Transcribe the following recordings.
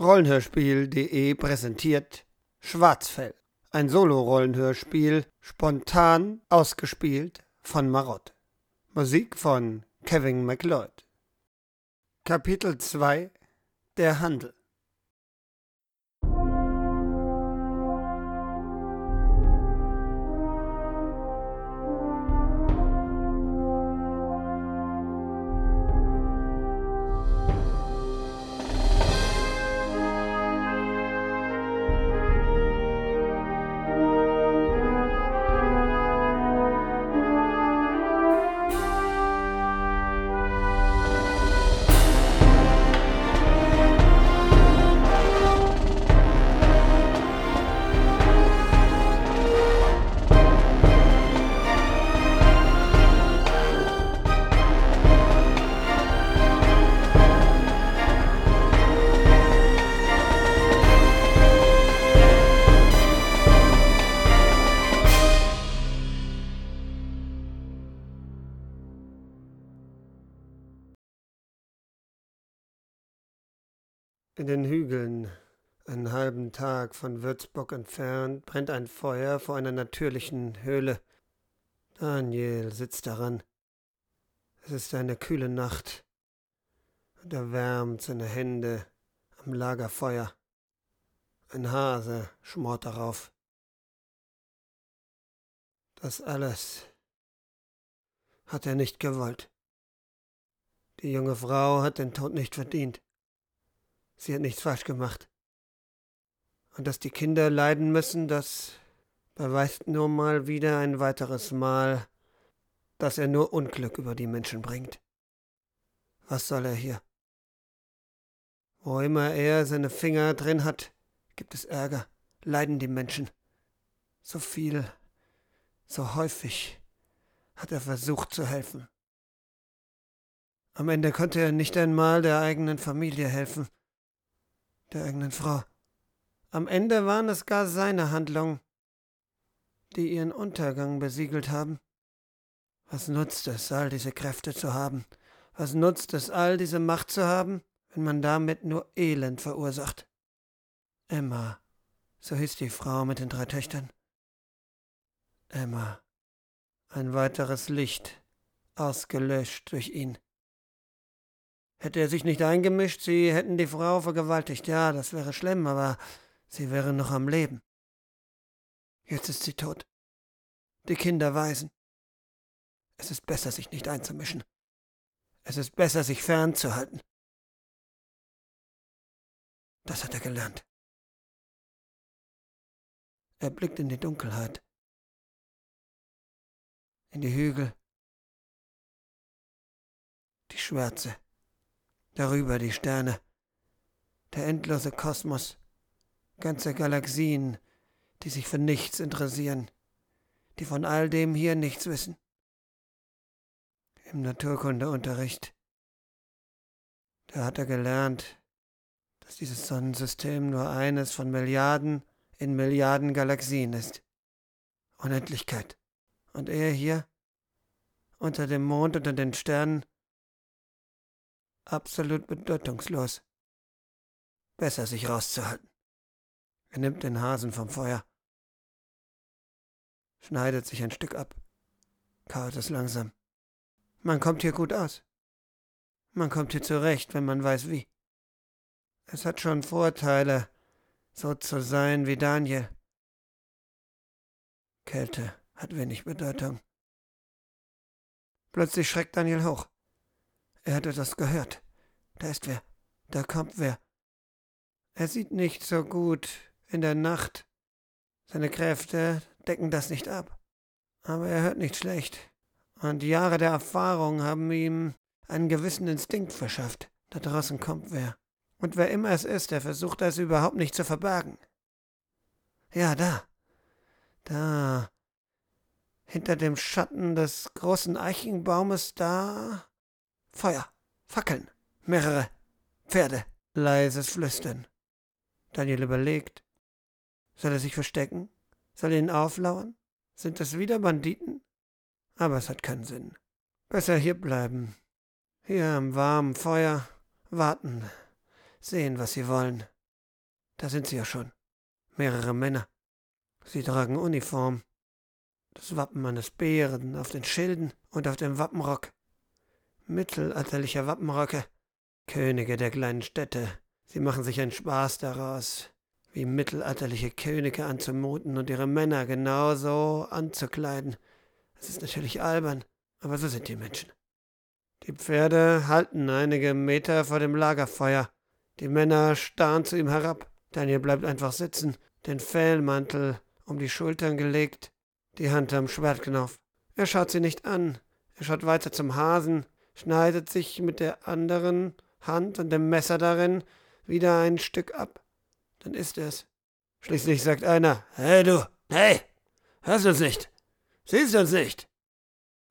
Rollenhörspiel.de präsentiert Schwarzfell. Ein Solo-Rollenhörspiel, spontan ausgespielt von Marott. Musik von Kevin MacLeod. Kapitel 2 Der Handel In den Hügeln, einen halben Tag von Würzburg entfernt, brennt ein Feuer vor einer natürlichen Höhle. Daniel sitzt daran. Es ist eine kühle Nacht und er wärmt seine Hände am Lagerfeuer. Ein Hase schmort darauf. Das alles hat er nicht gewollt. Die junge Frau hat den Tod nicht verdient. Sie hat nichts falsch gemacht. Und dass die Kinder leiden müssen, das beweist nur mal wieder ein weiteres Mal, dass er nur Unglück über die Menschen bringt. Was soll er hier? Wo immer er seine Finger drin hat, gibt es Ärger, leiden die Menschen. So viel, so häufig hat er versucht zu helfen. Am Ende konnte er nicht einmal der eigenen Familie helfen der eigenen Frau. Am Ende waren es gar seine Handlungen, die ihren Untergang besiegelt haben. Was nutzt es, all diese Kräfte zu haben? Was nutzt es, all diese Macht zu haben, wenn man damit nur Elend verursacht? Emma, so hieß die Frau mit den drei Töchtern. Emma, ein weiteres Licht, ausgelöscht durch ihn. Hätte er sich nicht eingemischt, sie hätten die Frau vergewaltigt. Ja, das wäre schlimm, aber sie wäre noch am Leben. Jetzt ist sie tot. Die Kinder weisen. Es ist besser, sich nicht einzumischen. Es ist besser, sich fernzuhalten. Das hat er gelernt. Er blickt in die Dunkelheit, in die Hügel, die Schwärze. Darüber die Sterne, der endlose Kosmos, ganze Galaxien, die sich für nichts interessieren, die von all dem hier nichts wissen. Im Naturkundeunterricht, da hat er gelernt, dass dieses Sonnensystem nur eines von Milliarden in Milliarden Galaxien ist. Unendlichkeit. Und er hier, unter dem Mond, unter den Sternen, absolut bedeutungslos. Besser sich rauszuhalten. Er nimmt den Hasen vom Feuer, schneidet sich ein Stück ab, kaut es langsam. Man kommt hier gut aus. Man kommt hier zurecht, wenn man weiß wie. Es hat schon Vorteile, so zu sein wie Daniel. Kälte hat wenig Bedeutung. Plötzlich schreckt Daniel hoch. Er hat etwas gehört. Da ist wer. Da kommt wer. Er sieht nicht so gut in der Nacht. Seine Kräfte decken das nicht ab. Aber er hört nicht schlecht. Und Jahre der Erfahrung haben ihm einen gewissen Instinkt verschafft. Da draußen kommt wer. Und wer immer es ist, er versucht das überhaupt nicht zu verbergen. Ja, da. Da. Hinter dem Schatten des großen Eichenbaumes da Feuer, Fackeln, mehrere Pferde, leises Flüstern. Daniel überlegt. Soll er sich verstecken? Soll er ihn auflauern? Sind das wieder Banditen? Aber es hat keinen Sinn. Besser hier bleiben. Hier am warmen Feuer warten, sehen, was sie wollen. Da sind sie ja schon. Mehrere Männer. Sie tragen Uniform. Das Wappen eines Bären auf den Schilden und auf dem Wappenrock. Mittelalterliche Wappenröcke. Könige der kleinen Städte. Sie machen sich einen Spaß daraus, wie mittelalterliche Könige anzumuten und ihre Männer genauso anzukleiden. Es ist natürlich albern, aber so sind die Menschen. Die Pferde halten einige Meter vor dem Lagerfeuer. Die Männer starren zu ihm herab. Daniel bleibt einfach sitzen, den Fellmantel um die Schultern gelegt, die Hand am Schwertknopf. Er schaut sie nicht an. Er schaut weiter zum Hasen, schneidet sich mit der anderen Hand und dem Messer darin wieder ein Stück ab. Dann isst er es. Schließlich sagt einer, Hey du, hey, hörst du uns nicht? Siehst du uns nicht?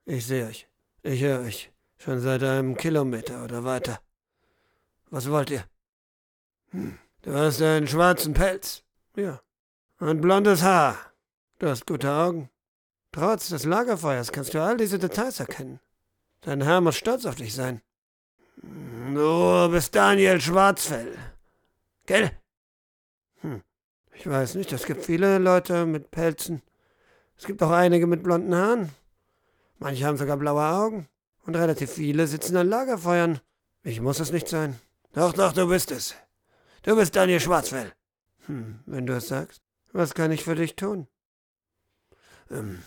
Ich sehe euch. Ich höre euch. Schon seit einem Kilometer oder weiter. Was wollt ihr? Hm. Du hast einen schwarzen Pelz. Ja. Und blondes Haar. Du hast gute Augen. Trotz des Lagerfeuers kannst du all diese Details erkennen. Dein Herr muss stolz auf dich sein. Du bist Daniel Schwarzfell. Gell? Hm. Ich weiß nicht, es gibt viele Leute mit Pelzen. Es gibt auch einige mit blonden Haaren. Manche haben sogar blaue Augen. Und relativ viele sitzen an Lagerfeuern. Ich muss es nicht sein. Doch, doch, du bist es. Du bist Daniel Schwarzfell. Hm, wenn du es sagst. Was kann ich für dich tun? Ähm,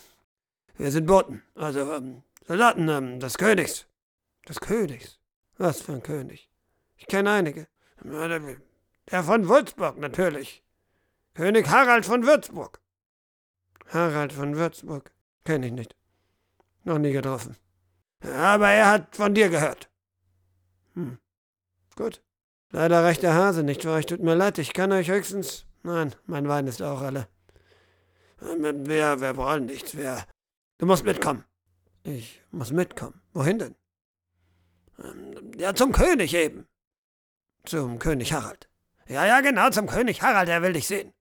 wir sind Boten, also ähm, Soldaten ähm, des Königs. Des Königs? Was für ein König? Ich kenne einige. Der von Würzburg natürlich. König Harald von Würzburg. Harald von Würzburg. Kenne ich nicht. Noch nie getroffen. Aber er hat von dir gehört. Hm. Gut. Leider reicht der Hase nicht für euch. Tut mir leid, ich kann euch höchstens Nein, mein Wein ist auch alle. Wir, wir wollen nichts. Wir, du musst mitkommen. Ich muss mitkommen. Wohin denn? Ähm, ja, zum König eben. Zum König Harald. Ja, ja, genau, zum König Harald, er will dich sehen.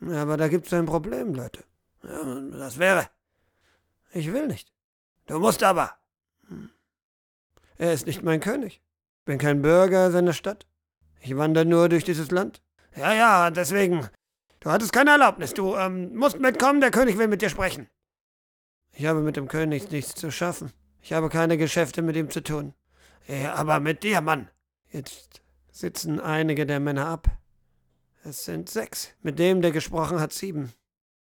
Aber da gibt's ein Problem, Leute. Ja, das wäre. Ich will nicht. Du musst aber. Hm. Er ist nicht mein König. Bin kein Bürger seiner Stadt. Ich wandere nur durch dieses Land. Ja, ja, deswegen. Du hattest keine Erlaubnis. Du ähm, musst mitkommen, der König will mit dir sprechen. Ich habe mit dem König nichts zu schaffen. Ich habe keine Geschäfte mit ihm zu tun. Ja, aber mit dir, Mann. Jetzt sitzen einige der Männer ab. Es sind sechs. Mit dem, der gesprochen hat, sieben.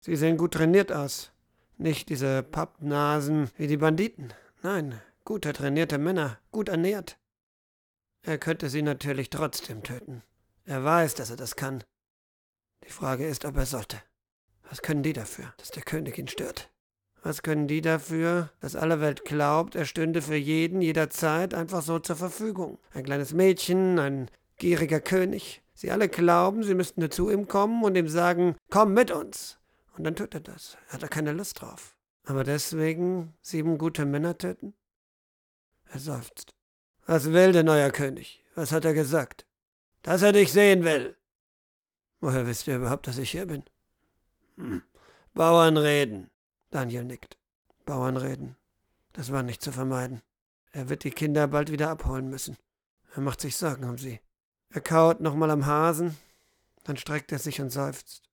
Sie sehen gut trainiert aus. Nicht diese Pappnasen wie die Banditen. Nein, gute trainierte Männer, gut ernährt. Er könnte sie natürlich trotzdem töten. Er weiß, dass er das kann. Die Frage ist, ob er sollte. Was können die dafür, dass der König ihn stört? Was können die dafür, dass alle Welt glaubt, er stünde für jeden jederzeit einfach so zur Verfügung? Ein kleines Mädchen, ein gieriger König. Sie alle glauben, sie müssten nur zu ihm kommen und ihm sagen, komm mit uns. Und dann tut er das. Er hat da keine Lust drauf. Aber deswegen sieben gute Männer töten? Er seufzt. Was will der neue König? Was hat er gesagt? dass er dich sehen will. Woher wisst ihr überhaupt, dass ich hier bin? Hm. Bauern reden. Daniel nickt. Bauern reden. Das war nicht zu vermeiden. Er wird die Kinder bald wieder abholen müssen. Er macht sich Sorgen um sie. Er kaut nochmal am Hasen, dann streckt er sich und seufzt.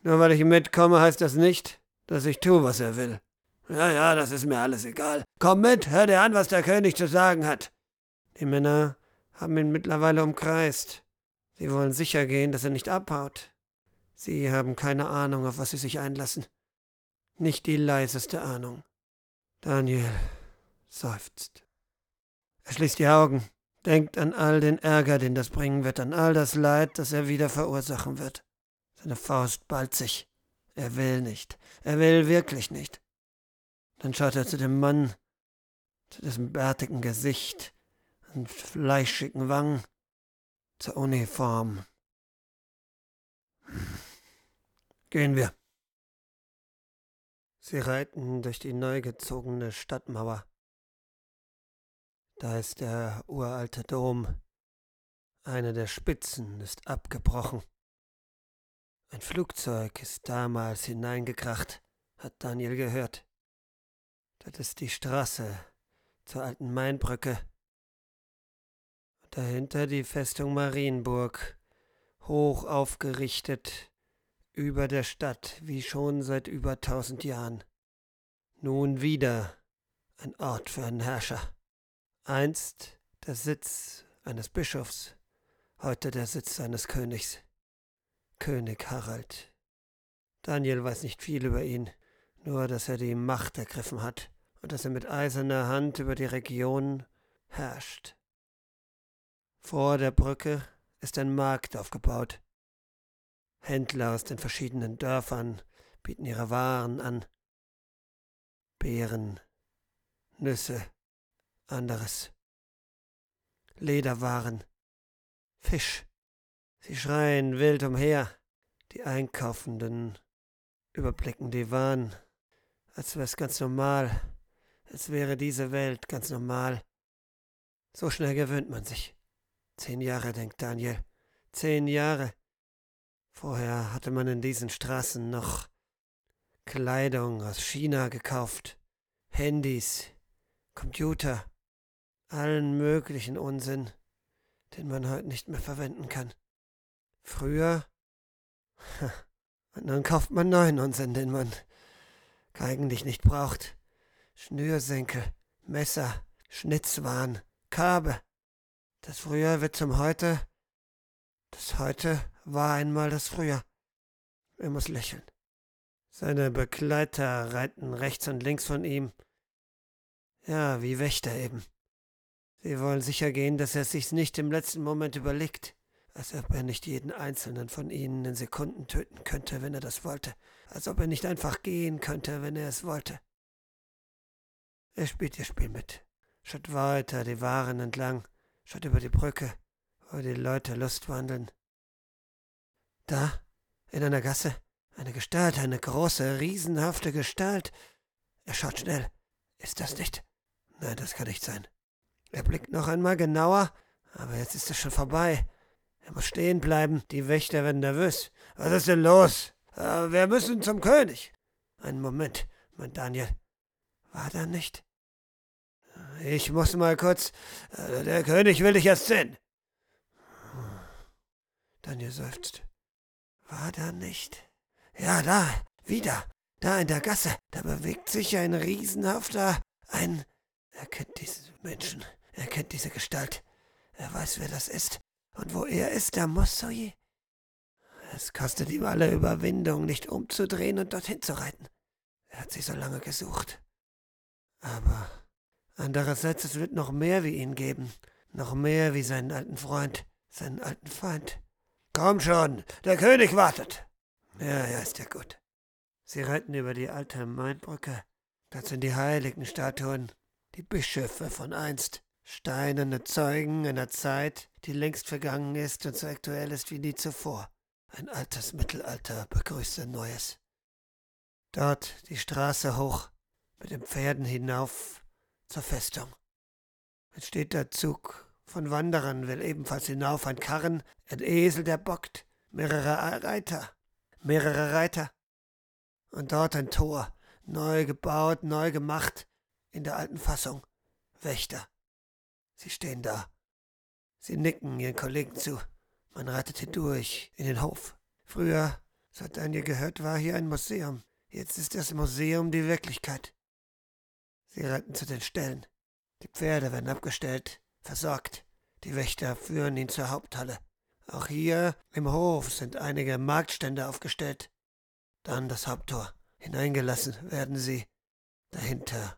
Nur weil ich mitkomme, heißt das nicht, dass ich tue, was er will. Ja, ja, das ist mir alles egal. Komm mit, hör dir an, was der König zu sagen hat. Die Männer haben ihn mittlerweile umkreist. Sie wollen sicher gehen, dass er nicht abhaut. Sie haben keine Ahnung, auf was sie sich einlassen. Nicht die leiseste Ahnung. Daniel seufzt. Er schließt die Augen, denkt an all den Ärger, den das bringen wird, an all das Leid, das er wieder verursachen wird. Seine Faust ballt sich. Er will nicht. Er will wirklich nicht. Dann schaut er zu dem Mann, zu dessen bärtigen Gesicht, und fleischigen Wangen zur Uniform. Gehen wir. Sie reiten durch die neu gezogene Stadtmauer. Da ist der uralte Dom. Eine der Spitzen ist abgebrochen. Ein Flugzeug ist damals hineingekracht, hat Daniel gehört. Das ist die Straße zur alten Mainbrücke dahinter die Festung Marienburg hoch aufgerichtet über der Stadt wie schon seit über tausend Jahren. Nun wieder ein Ort für einen Herrscher. Einst der Sitz eines Bischofs, heute der Sitz eines Königs. König Harald. Daniel weiß nicht viel über ihn, nur dass er die Macht ergriffen hat und dass er mit eiserner Hand über die Region herrscht. Vor der Brücke ist ein Markt aufgebaut. Händler aus den verschiedenen Dörfern bieten ihre Waren an. Beeren, Nüsse, anderes. Lederwaren, Fisch. Sie schreien wild umher. Die Einkaufenden überblicken die Waren, als wär's ganz normal, als wäre diese Welt ganz normal. So schnell gewöhnt man sich. Zehn Jahre, denkt Daniel. Zehn Jahre. Vorher hatte man in diesen Straßen noch Kleidung aus China gekauft, Handys, Computer, allen möglichen Unsinn, den man heute nicht mehr verwenden kann. Früher, und dann kauft man neuen Unsinn, den man eigentlich nicht braucht. Schnürsenkel, Messer, Schnitzwaren, Kabel. Das Früher wird zum Heute. Das Heute war einmal das Früher. Er muss lächeln. Seine Begleiter reiten rechts und links von ihm. Ja, wie Wächter eben. Sie wollen sicher gehen, dass er sich's nicht im letzten Moment überlegt, als ob er nicht jeden einzelnen von ihnen in Sekunden töten könnte, wenn er das wollte, als ob er nicht einfach gehen könnte, wenn er es wollte. Er spielt ihr Spiel mit, schaut weiter die Waren entlang, schaut über die Brücke, wo die Leute lustwandeln. Da, in einer Gasse, eine Gestalt, eine große, riesenhafte Gestalt. Er schaut schnell. Ist das nicht? Nein, das kann nicht sein. Er blickt noch einmal genauer, aber jetzt ist es schon vorbei. Er muss stehen bleiben. Die Wächter werden nervös. Was ist denn los? Äh, wir müssen zum König. Einen Moment, meint Daniel. War da nicht? Ich muss mal kurz. Äh, der König will dich erst sehen. Daniel seufzt. War da nicht? Ja, da, wieder. Da in der Gasse. Da bewegt sich ein riesenhafter. Ein. Er kennt diesen Menschen. Er kennt diese Gestalt. Er weiß, wer das ist. Und wo er ist, da muss so je. Es kostet ihm alle Überwindung, nicht umzudrehen und dorthin zu reiten. Er hat sie so lange gesucht. Aber andererseits, es wird noch mehr wie ihn geben. Noch mehr wie seinen alten Freund, seinen alten Feind. Komm schon, der König wartet. Ja, ja, ist ja gut. Sie reiten über die alte Mainbrücke. Das sind die heiligen Statuen, die Bischöfe von einst, steinerne Zeugen einer Zeit, die längst vergangen ist und so aktuell ist wie nie zuvor. Ein altes Mittelalter begrüßt ein neues. Dort die Straße hoch, mit den Pferden hinauf zur Festung. Jetzt steht der Zug von Wanderern, will ebenfalls hinauf, ein Karren, ein Esel, der bockt, mehrere Reiter, mehrere Reiter. Und dort ein Tor, neu gebaut, neu gemacht, in der alten Fassung. Wächter. Sie stehen da. Sie nicken ihren Kollegen zu. Man reitet hindurch, in den Hof. Früher, hat Daniel gehört, war hier ein Museum. Jetzt ist das Museum die Wirklichkeit. Sie reiten zu den Ställen. Die Pferde werden abgestellt, versorgt. Die Wächter führen ihn zur Haupthalle. Auch hier im Hof sind einige Marktstände aufgestellt. Dann das Haupttor. Hineingelassen werden sie. Dahinter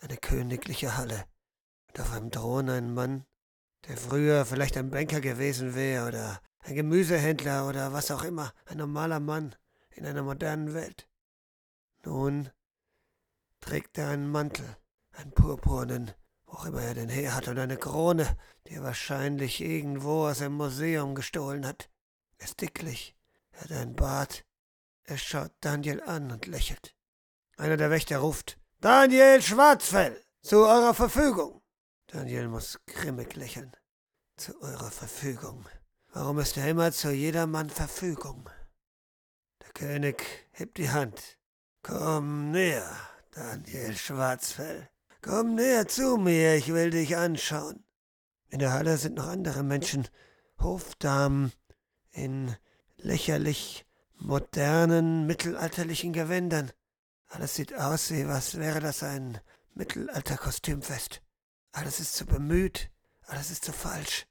eine königliche Halle. Und auf einem Thron ein Mann, der früher vielleicht ein Banker gewesen wäre oder ein Gemüsehändler oder was auch immer. Ein normaler Mann in einer modernen Welt. Nun trägt er einen Mantel, einen purpurnen, wo immer er den her hat, und eine Krone, die er wahrscheinlich irgendwo aus einem Museum gestohlen hat. Er ist dicklich, er hat einen Bart. Er schaut Daniel an und lächelt. Einer der Wächter ruft, Daniel Schwarzfell, zu eurer Verfügung. Daniel muss grimmig lächeln. Zu eurer Verfügung. Warum ist er immer zu jedermann Verfügung? Der König hebt die Hand. Komm näher, Daniel Schwarzfell. Komm näher zu mir, ich will dich anschauen. In der Halle sind noch andere Menschen, Hofdamen in lächerlich modernen, mittelalterlichen Gewändern. Alles sieht aus, wie was wäre das ein Mittelalterkostümfest. Alles ist zu bemüht, alles ist zu falsch.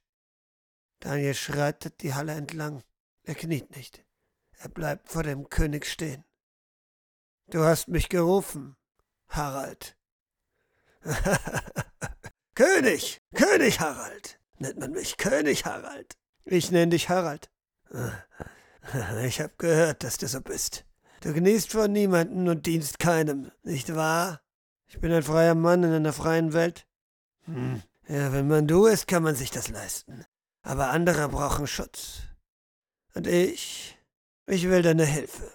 Daniel schreitet die Halle entlang. Er kniet nicht. Er bleibt vor dem König stehen. Du hast mich gerufen, Harald. König, König Harald, nennt man mich König Harald. Ich nenne dich Harald. Ich hab gehört, dass du so bist. Du genießt vor niemanden und dienst keinem, nicht wahr? Ich bin ein freier Mann in einer freien Welt. Hm. Ja, wenn man du ist, kann man sich das leisten. Aber andere brauchen Schutz. Und ich, ich will deine Hilfe.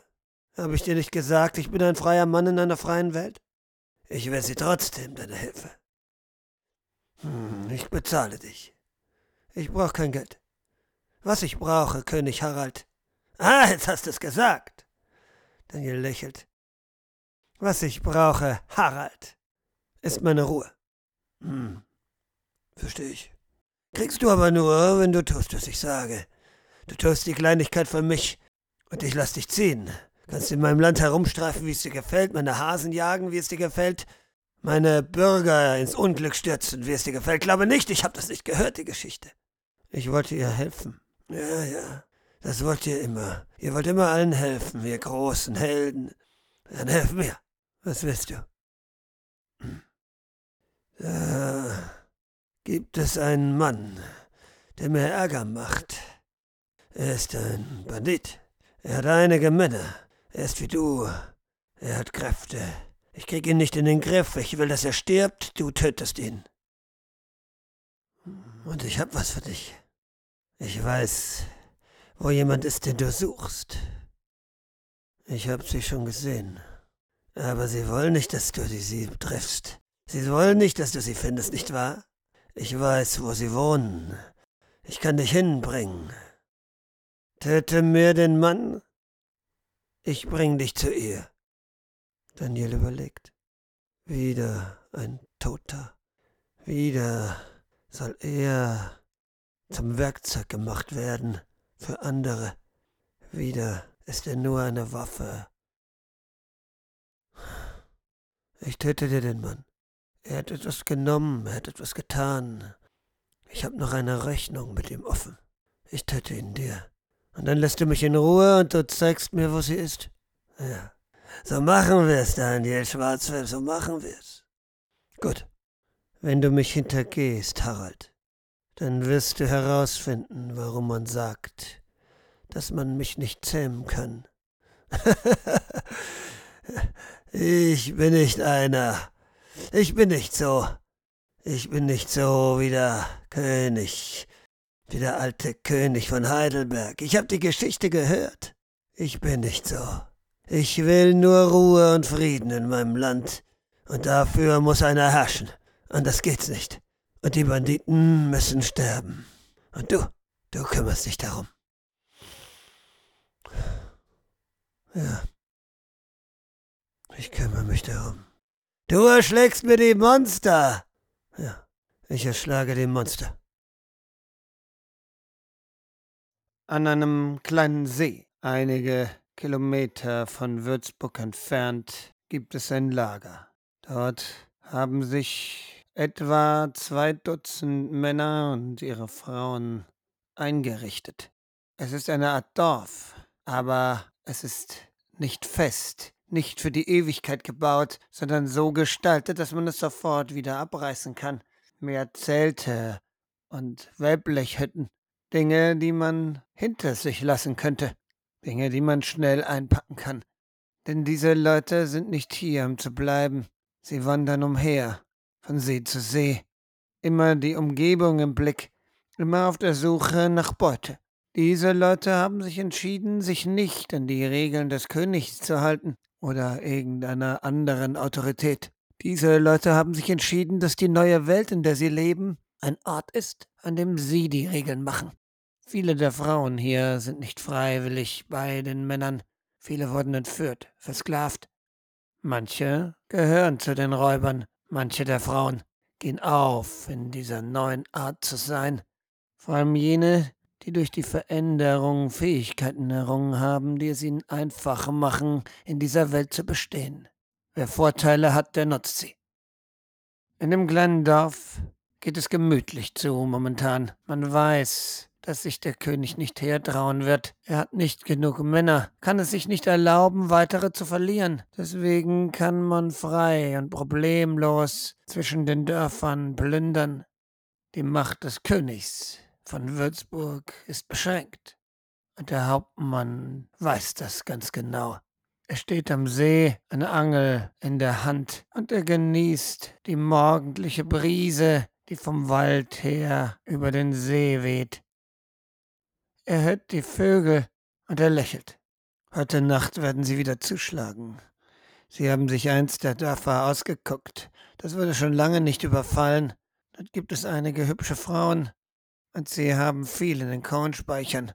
Habe ich dir nicht gesagt, ich bin ein freier Mann in einer freien Welt? Ich will sie trotzdem, deine Hilfe. Hm, ich bezahle dich. Ich brauche kein Geld. Was ich brauche, König Harald. Ah, jetzt hast du es gesagt. Daniel lächelt. Was ich brauche, Harald, ist meine Ruhe. Hm, verstehe ich. Kriegst du aber nur, wenn du tust, was ich sage. Du tust die Kleinigkeit für mich und ich lass dich ziehen. Kannst in meinem Land herumstreifen, wie es dir gefällt, meine Hasen jagen, wie es dir gefällt, meine Bürger ins Unglück stürzen, wie es dir gefällt. Glaube nicht, ich hab das nicht gehört, die Geschichte. Ich wollte ihr helfen. Ja, ja. Das wollt ihr immer. Ihr wollt immer allen helfen, ihr großen Helden. Dann helf mir. Was willst du? Da gibt es einen Mann, der mir Ärger macht. Er ist ein Bandit. Er hat einige Männer. Er ist wie du. Er hat Kräfte. Ich krieg ihn nicht in den Griff. Ich will, dass er stirbt. Du tötest ihn. Und ich hab was für dich. Ich weiß, wo jemand ist, den du suchst. Ich hab sie schon gesehen. Aber sie wollen nicht, dass du sie triffst. Sie wollen nicht, dass du sie findest, nicht wahr? Ich weiß, wo sie wohnen. Ich kann dich hinbringen. Töte mir den Mann. Ich bring dich zu ihr. Daniel überlegt. Wieder ein Toter. Wieder soll er zum Werkzeug gemacht werden für andere. Wieder ist er nur eine Waffe. Ich tötete den Mann. Er hat etwas genommen, er hat etwas getan. Ich habe noch eine Rechnung mit ihm offen. Ich töte ihn dir. Und dann lässt du mich in Ruhe und du zeigst mir, wo sie ist. Ja. So machen wir's, Daniel Schwarzwell, so machen wir's. Gut. Wenn du mich hintergehst, Harald, dann wirst du herausfinden, warum man sagt, dass man mich nicht zähmen kann. ich bin nicht einer. Ich bin nicht so. Ich bin nicht so wie der König, wie der alte König von Heidelberg. Ich hab die Geschichte gehört. Ich bin nicht so. Ich will nur Ruhe und Frieden in meinem Land. Und dafür muss einer herrschen. Anders geht's nicht. Und die Banditen müssen sterben. Und du, du kümmerst dich darum. Ja. Ich kümmere mich darum. Du erschlägst mir die Monster. Ja, ich erschlage die Monster. An einem kleinen See, einige Kilometer von Würzburg entfernt, gibt es ein Lager. Dort haben sich etwa zwei Dutzend Männer und ihre Frauen eingerichtet. Es ist eine Art Dorf, aber es ist nicht fest, nicht für die Ewigkeit gebaut, sondern so gestaltet, dass man es sofort wieder abreißen kann. Mehr Zelte und Wellblechhütten. Dinge, die man hinter sich lassen könnte. Dinge, die man schnell einpacken kann. Denn diese Leute sind nicht hier, um zu bleiben. Sie wandern umher von See zu See, immer die Umgebung im Blick, immer auf der Suche nach Beute. Diese Leute haben sich entschieden, sich nicht an die Regeln des Königs zu halten oder irgendeiner anderen Autorität. Diese Leute haben sich entschieden, dass die neue Welt, in der sie leben, ein Ort ist, an dem sie die Regeln machen. Viele der Frauen hier sind nicht freiwillig bei den Männern. Viele wurden entführt, versklavt. Manche gehören zu den Räubern, Manche der Frauen gehen auf in dieser neuen Art zu sein, vor allem jene, die durch die Veränderung Fähigkeiten errungen haben, die es ihnen einfach machen, in dieser Welt zu bestehen. Wer Vorteile hat, der nutzt sie. In dem kleinen Dorf geht es gemütlich zu momentan. Man weiß, dass sich der König nicht hertrauen wird. Er hat nicht genug Männer, kann es sich nicht erlauben, weitere zu verlieren. Deswegen kann man frei und problemlos zwischen den Dörfern plündern. Die Macht des Königs von Würzburg ist beschränkt. Und der Hauptmann weiß das ganz genau. Er steht am See, eine Angel in der Hand, und er genießt die morgendliche Brise, die vom Wald her über den See weht. Er hört die Vögel und er lächelt. Heute Nacht werden sie wieder zuschlagen. Sie haben sich eins der Dörfer ausgeguckt. Das wurde schon lange nicht überfallen. Dort gibt es einige hübsche Frauen. Und sie haben viel in den Kornspeichern.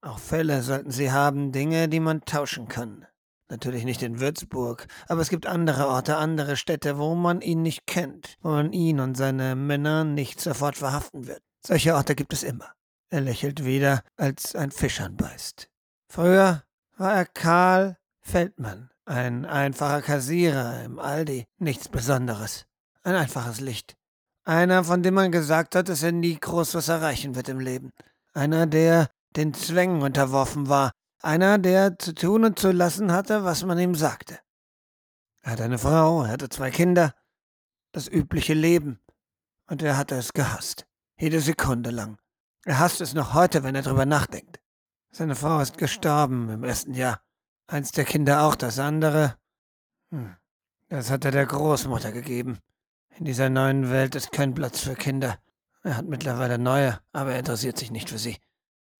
Auch Fälle sollten sie haben, Dinge, die man tauschen kann. Natürlich nicht in Würzburg, aber es gibt andere Orte, andere Städte, wo man ihn nicht kennt, wo man ihn und seine Männer nicht sofort verhaften wird. Solche Orte gibt es immer. Er lächelt wieder, als ein Fisch anbeißt. Früher war er Karl Feldmann, ein einfacher Kassierer im Aldi, nichts Besonderes. Ein einfaches Licht. Einer, von dem man gesagt hat, dass er nie groß was erreichen wird im Leben. Einer, der den Zwängen unterworfen war. Einer, der zu tun und zu lassen hatte, was man ihm sagte. Er hatte eine Frau, er hatte zwei Kinder. Das übliche Leben. Und er hatte es gehasst. Jede Sekunde lang. Er hasst es noch heute, wenn er drüber nachdenkt. Seine Frau ist gestorben im ersten Jahr. Eins der Kinder auch, das andere. Hm, das hat er der Großmutter gegeben. In dieser neuen Welt ist kein Platz für Kinder. Er hat mittlerweile neue, aber er interessiert sich nicht für sie.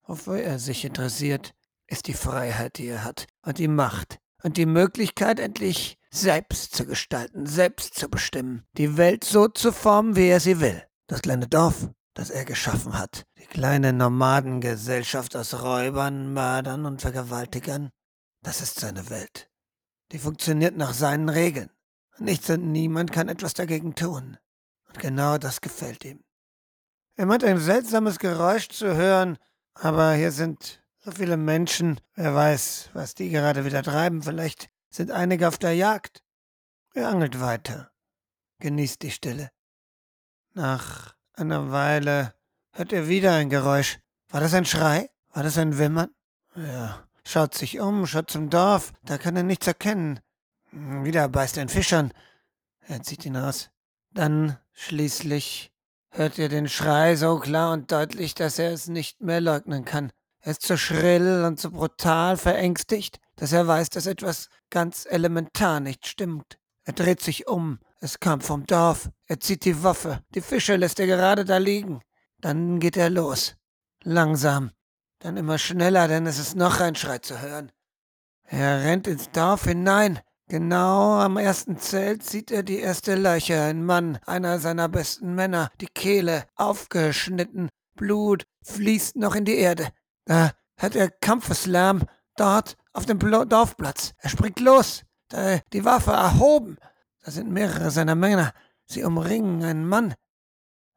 Wofür er sich interessiert, ist die Freiheit, die er hat, und die Macht, und die Möglichkeit, endlich selbst zu gestalten, selbst zu bestimmen, die Welt so zu formen, wie er sie will. Das kleine Dorf, das er geschaffen hat. Die kleine Nomadengesellschaft aus Räubern, Mördern und Vergewaltigern. Das ist seine Welt. Die funktioniert nach seinen Regeln. Nichts und niemand kann etwas dagegen tun. Und genau das gefällt ihm. Er meint ein seltsames Geräusch zu hören, aber hier sind so viele Menschen. Wer weiß, was die gerade wieder treiben. Vielleicht sind einige auf der Jagd. Er angelt weiter, genießt die Stille. Nach einer Weile hört er wieder ein Geräusch. War das ein Schrei? War das ein Wimmern? Ja, schaut sich um, schaut zum Dorf, da kann er nichts erkennen. Wieder beißt er ein Fisch an. Er zieht ihn aus. Dann schließlich hört er den Schrei so klar und deutlich, dass er es nicht mehr leugnen kann. Er ist so schrill und so brutal verängstigt, dass er weiß, dass etwas ganz elementar nicht stimmt. Er dreht sich um, es kam vom Dorf. Er zieht die Waffe. Die Fische lässt er gerade da liegen. Dann geht er los. Langsam. Dann immer schneller, denn es ist noch ein Schrei zu hören. Er rennt ins Dorf hinein. Genau am ersten Zelt sieht er die erste Leiche. Ein Mann, einer seiner besten Männer, die Kehle aufgeschnitten. Blut fließt noch in die Erde. Da hört er Kampfeslärm. Dort auf dem Dorfplatz. Er springt los. Da die Waffe erhoben. Da sind mehrere seiner Männer. Sie umringen einen Mann.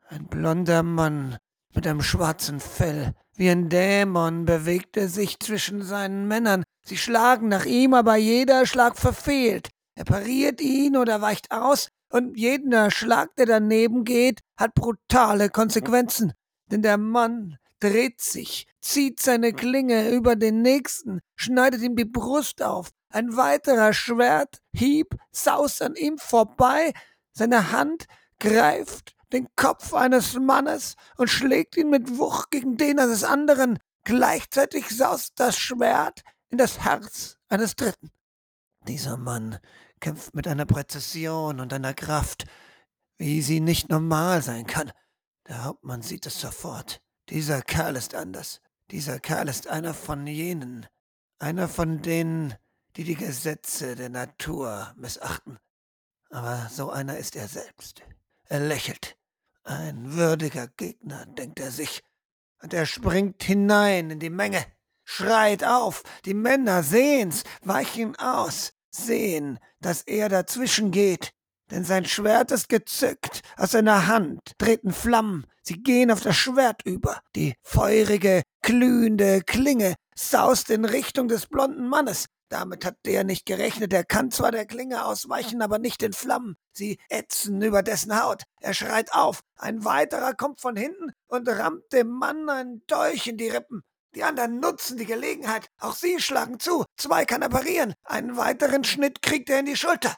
Ein blonder Mann mit einem schwarzen Fell. Wie ein Dämon bewegt er sich zwischen seinen Männern. Sie schlagen nach ihm, aber jeder Schlag verfehlt. Er pariert ihn oder weicht aus, und jeder Schlag, der daneben geht, hat brutale Konsequenzen. Denn der Mann dreht sich, zieht seine Klinge über den nächsten, schneidet ihm die Brust auf. Ein weiterer Schwerthieb saust an ihm vorbei, seine Hand greift den Kopf eines Mannes und schlägt ihn mit Wucht gegen den eines anderen. Gleichzeitig saust das Schwert in das Herz eines Dritten. Dieser Mann kämpft mit einer Präzision und einer Kraft, wie sie nicht normal sein kann. Der Hauptmann sieht es sofort. Dieser Kerl ist anders. Dieser Kerl ist einer von jenen. Einer von denen, die die Gesetze der Natur missachten. Aber so einer ist er selbst. Er lächelt. Ein würdiger Gegner, denkt er sich. Und er springt hinein in die Menge, schreit auf. Die Männer sehen's, weichen aus, sehen, dass er dazwischen geht. denn sein Schwert ist gezückt. Aus seiner Hand treten Flammen. Sie gehen auf das Schwert über. Die feurige, glühende Klinge saust in Richtung des blonden Mannes. Damit hat der nicht gerechnet. Er kann zwar der Klinge ausweichen, aber nicht den Flammen. Sie ätzen über dessen Haut. Er schreit auf. Ein weiterer kommt von hinten und rammt dem Mann einen Dolch in die Rippen. Die anderen nutzen die Gelegenheit. Auch sie schlagen zu. Zwei kann er parieren. Einen weiteren Schnitt kriegt er in die Schulter.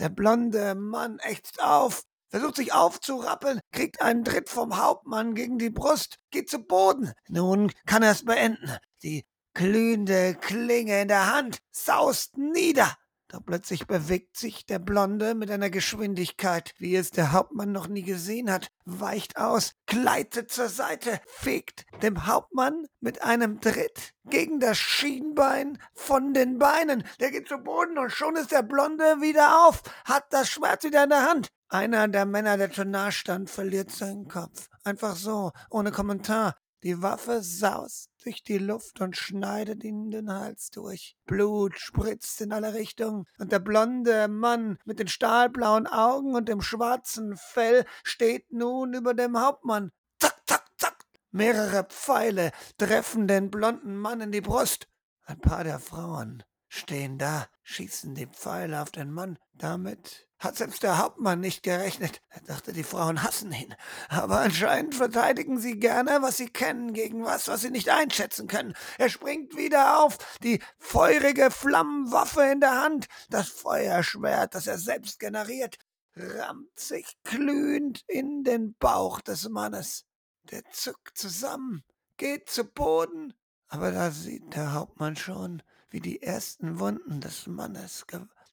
Der blonde Mann ächzt auf, versucht sich aufzurappeln, kriegt einen Tritt vom Hauptmann gegen die Brust, geht zu Boden. Nun kann er es beenden. Die glühende Klinge in der Hand saust nieder. Doch plötzlich bewegt sich der Blonde mit einer Geschwindigkeit, wie es der Hauptmann noch nie gesehen hat, weicht aus, gleitet zur Seite, fegt dem Hauptmann mit einem Tritt gegen das Schienbein von den Beinen. Der geht zu Boden und schon ist der Blonde wieder auf, hat das Schwert wieder in der Hand. Einer der Männer, der schon nah stand, verliert seinen Kopf. Einfach so, ohne Kommentar. Die Waffe saust durch die Luft und schneidet ihm den Hals durch. Blut spritzt in alle Richtungen, und der blonde Mann mit den stahlblauen Augen und dem schwarzen Fell steht nun über dem Hauptmann. Zack, zack, zack. Mehrere Pfeile treffen den blonden Mann in die Brust. Ein paar der Frauen stehen da, schießen die Pfeile auf den Mann. Damit hat selbst der Hauptmann nicht gerechnet. Er dachte, die Frauen hassen ihn. Aber anscheinend verteidigen sie gerne, was sie kennen, gegen was, was sie nicht einschätzen können. Er springt wieder auf, die feurige Flammenwaffe in der Hand. Das Feuerschwert, das er selbst generiert, rammt sich glühend in den Bauch des Mannes. Der zuckt zusammen, geht zu Boden. Aber da sieht der Hauptmann schon, wie die ersten Wunden des Mannes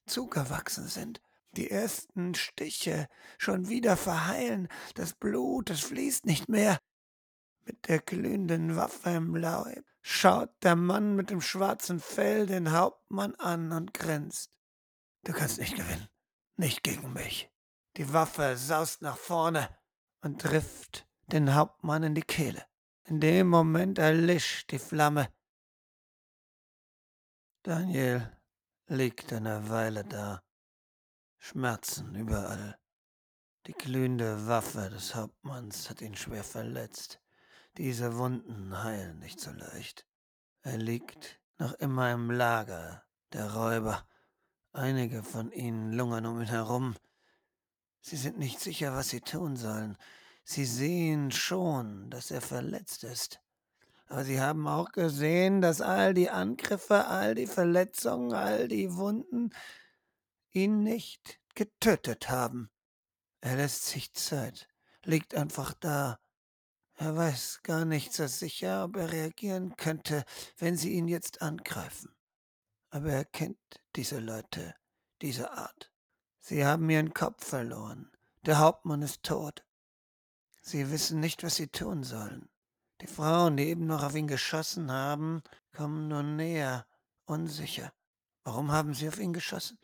zugewachsen sind die ersten Stiche schon wieder verheilen, das Blut, es fließt nicht mehr. Mit der glühenden Waffe im Leib schaut der Mann mit dem schwarzen Fell den Hauptmann an und grinst. Du kannst nicht gewinnen, nicht gegen mich. Die Waffe saust nach vorne und trifft den Hauptmann in die Kehle. In dem Moment erlischt die Flamme. Daniel liegt eine Weile da, Schmerzen überall. Die glühende Waffe des Hauptmanns hat ihn schwer verletzt. Diese Wunden heilen nicht so leicht. Er liegt noch immer im Lager der Räuber. Einige von ihnen lungern um ihn herum. Sie sind nicht sicher, was sie tun sollen. Sie sehen schon, dass er verletzt ist. Aber sie haben auch gesehen, dass all die Angriffe, all die Verletzungen, all die Wunden ihn nicht getötet haben. Er lässt sich Zeit, liegt einfach da. Er weiß gar nicht so sicher, ob er reagieren könnte, wenn sie ihn jetzt angreifen. Aber er kennt diese Leute, diese Art. Sie haben ihren Kopf verloren. Der Hauptmann ist tot. Sie wissen nicht, was sie tun sollen. Die Frauen, die eben noch auf ihn geschossen haben, kommen nun näher, unsicher. Warum haben sie auf ihn geschossen?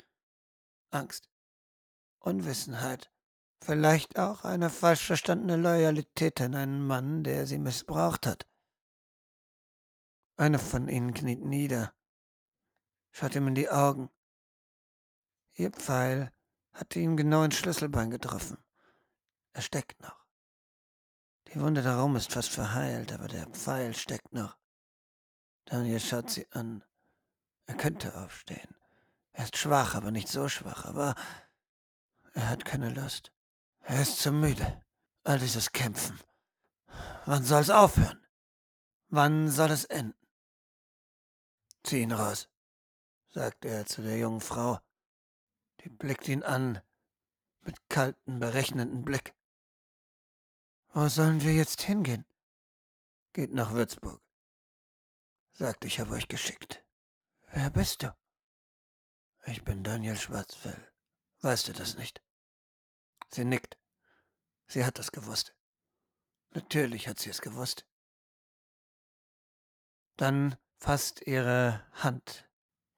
Angst, Unwissenheit, vielleicht auch eine falsch verstandene Loyalität an einen Mann, der sie missbraucht hat. Eine von ihnen kniet nieder, schaut ihm in die Augen. Ihr Pfeil hatte ihm genau ins Schlüsselbein getroffen. Er steckt noch. Die Wunde darum ist fast verheilt, aber der Pfeil steckt noch. Daniel schaut sie an. Er könnte aufstehen. Er ist schwach, aber nicht so schwach, aber er hat keine Lust. Er ist zu müde. All dieses Kämpfen. Wann soll's aufhören? Wann soll es enden? Zieh ihn raus, sagt er zu der jungen Frau. Die blickt ihn an mit kalten, berechnenden Blick. Wo sollen wir jetzt hingehen? Geht nach Würzburg. Sagt, ich habe euch geschickt. Wer bist du? Ich bin Daniel Schwarzfell. Weißt du das nicht? Sie nickt. Sie hat das gewusst. Natürlich hat sie es gewusst. Dann fasst ihre Hand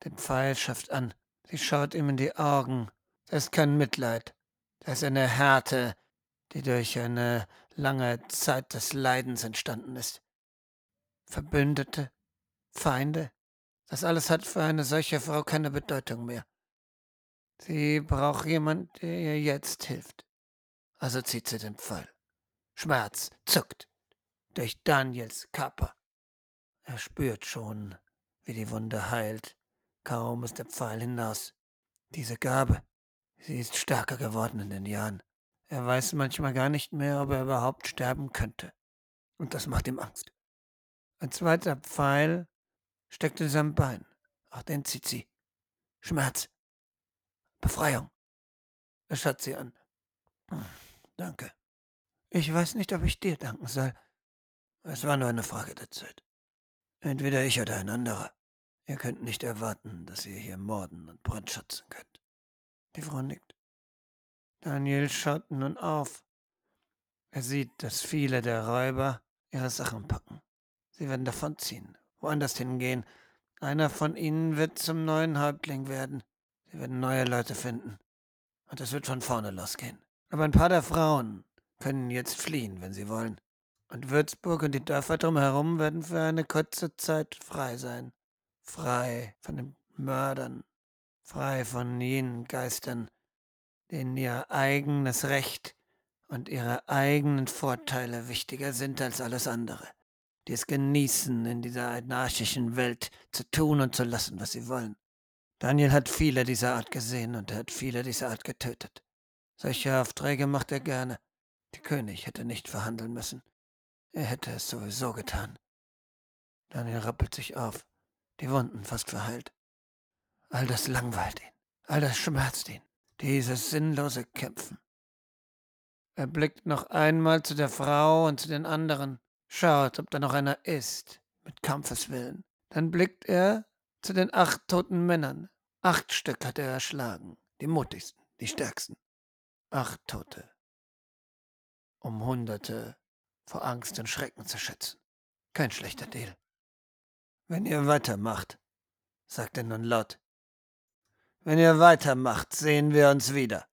den Pfeilschaft an. Sie schaut ihm in die Augen. Da ist kein Mitleid. Da ist eine Härte, die durch eine lange Zeit des Leidens entstanden ist. Verbündete, Feinde, das alles hat für eine solche Frau keine Bedeutung mehr. Sie braucht jemand, der ihr jetzt hilft. Also zieht sie den Pfeil. Schmerz zuckt durch Daniels Körper. Er spürt schon, wie die Wunde heilt. Kaum ist der Pfeil hinaus. Diese Gabe, sie ist stärker geworden in den Jahren. Er weiß manchmal gar nicht mehr, ob er überhaupt sterben könnte. Und das macht ihm Angst. Ein zweiter Pfeil steckt in seinem Bein. Auch den zieht sie. Schmerz. Befreiung. Er schaut sie an. Danke. Ich weiß nicht, ob ich dir danken soll. Es war nur eine Frage der Zeit. Entweder ich oder ein anderer. Ihr könnt nicht erwarten, dass ihr hier morden und brandschatzen könnt. Die Frau nickt. Daniel schaut nun auf. Er sieht, dass viele der Räuber ihre Sachen packen. Sie werden davonziehen, woanders hingehen. Einer von ihnen wird zum neuen Häuptling werden. Sie werden neue Leute finden. Und es wird von vorne losgehen. Aber ein paar der Frauen können jetzt fliehen, wenn sie wollen. Und Würzburg und die Dörfer drumherum werden für eine kurze Zeit frei sein. Frei von den Mördern. Frei von jenen Geistern, denen ihr eigenes Recht und ihre eigenen Vorteile wichtiger sind als alles andere, die es genießen, in dieser anarchischen Welt zu tun und zu lassen, was sie wollen. Daniel hat viele dieser Art gesehen und er hat viele dieser Art getötet. Solche Aufträge macht er gerne. Der König hätte nicht verhandeln müssen. Er hätte es sowieso getan. Daniel rappelt sich auf, die Wunden fast verheilt. All das langweilt ihn, all das schmerzt ihn, dieses sinnlose Kämpfen. Er blickt noch einmal zu der Frau und zu den anderen, schaut, ob da noch einer ist, mit Kampfeswillen. Dann blickt er zu den acht toten Männern. Acht Stück hat er erschlagen, die mutigsten, die stärksten. Acht Tote, um Hunderte vor Angst und Schrecken zu schützen. Kein schlechter Deal. Wenn ihr weitermacht, sagt er nun laut, wenn ihr weitermacht, sehen wir uns wieder.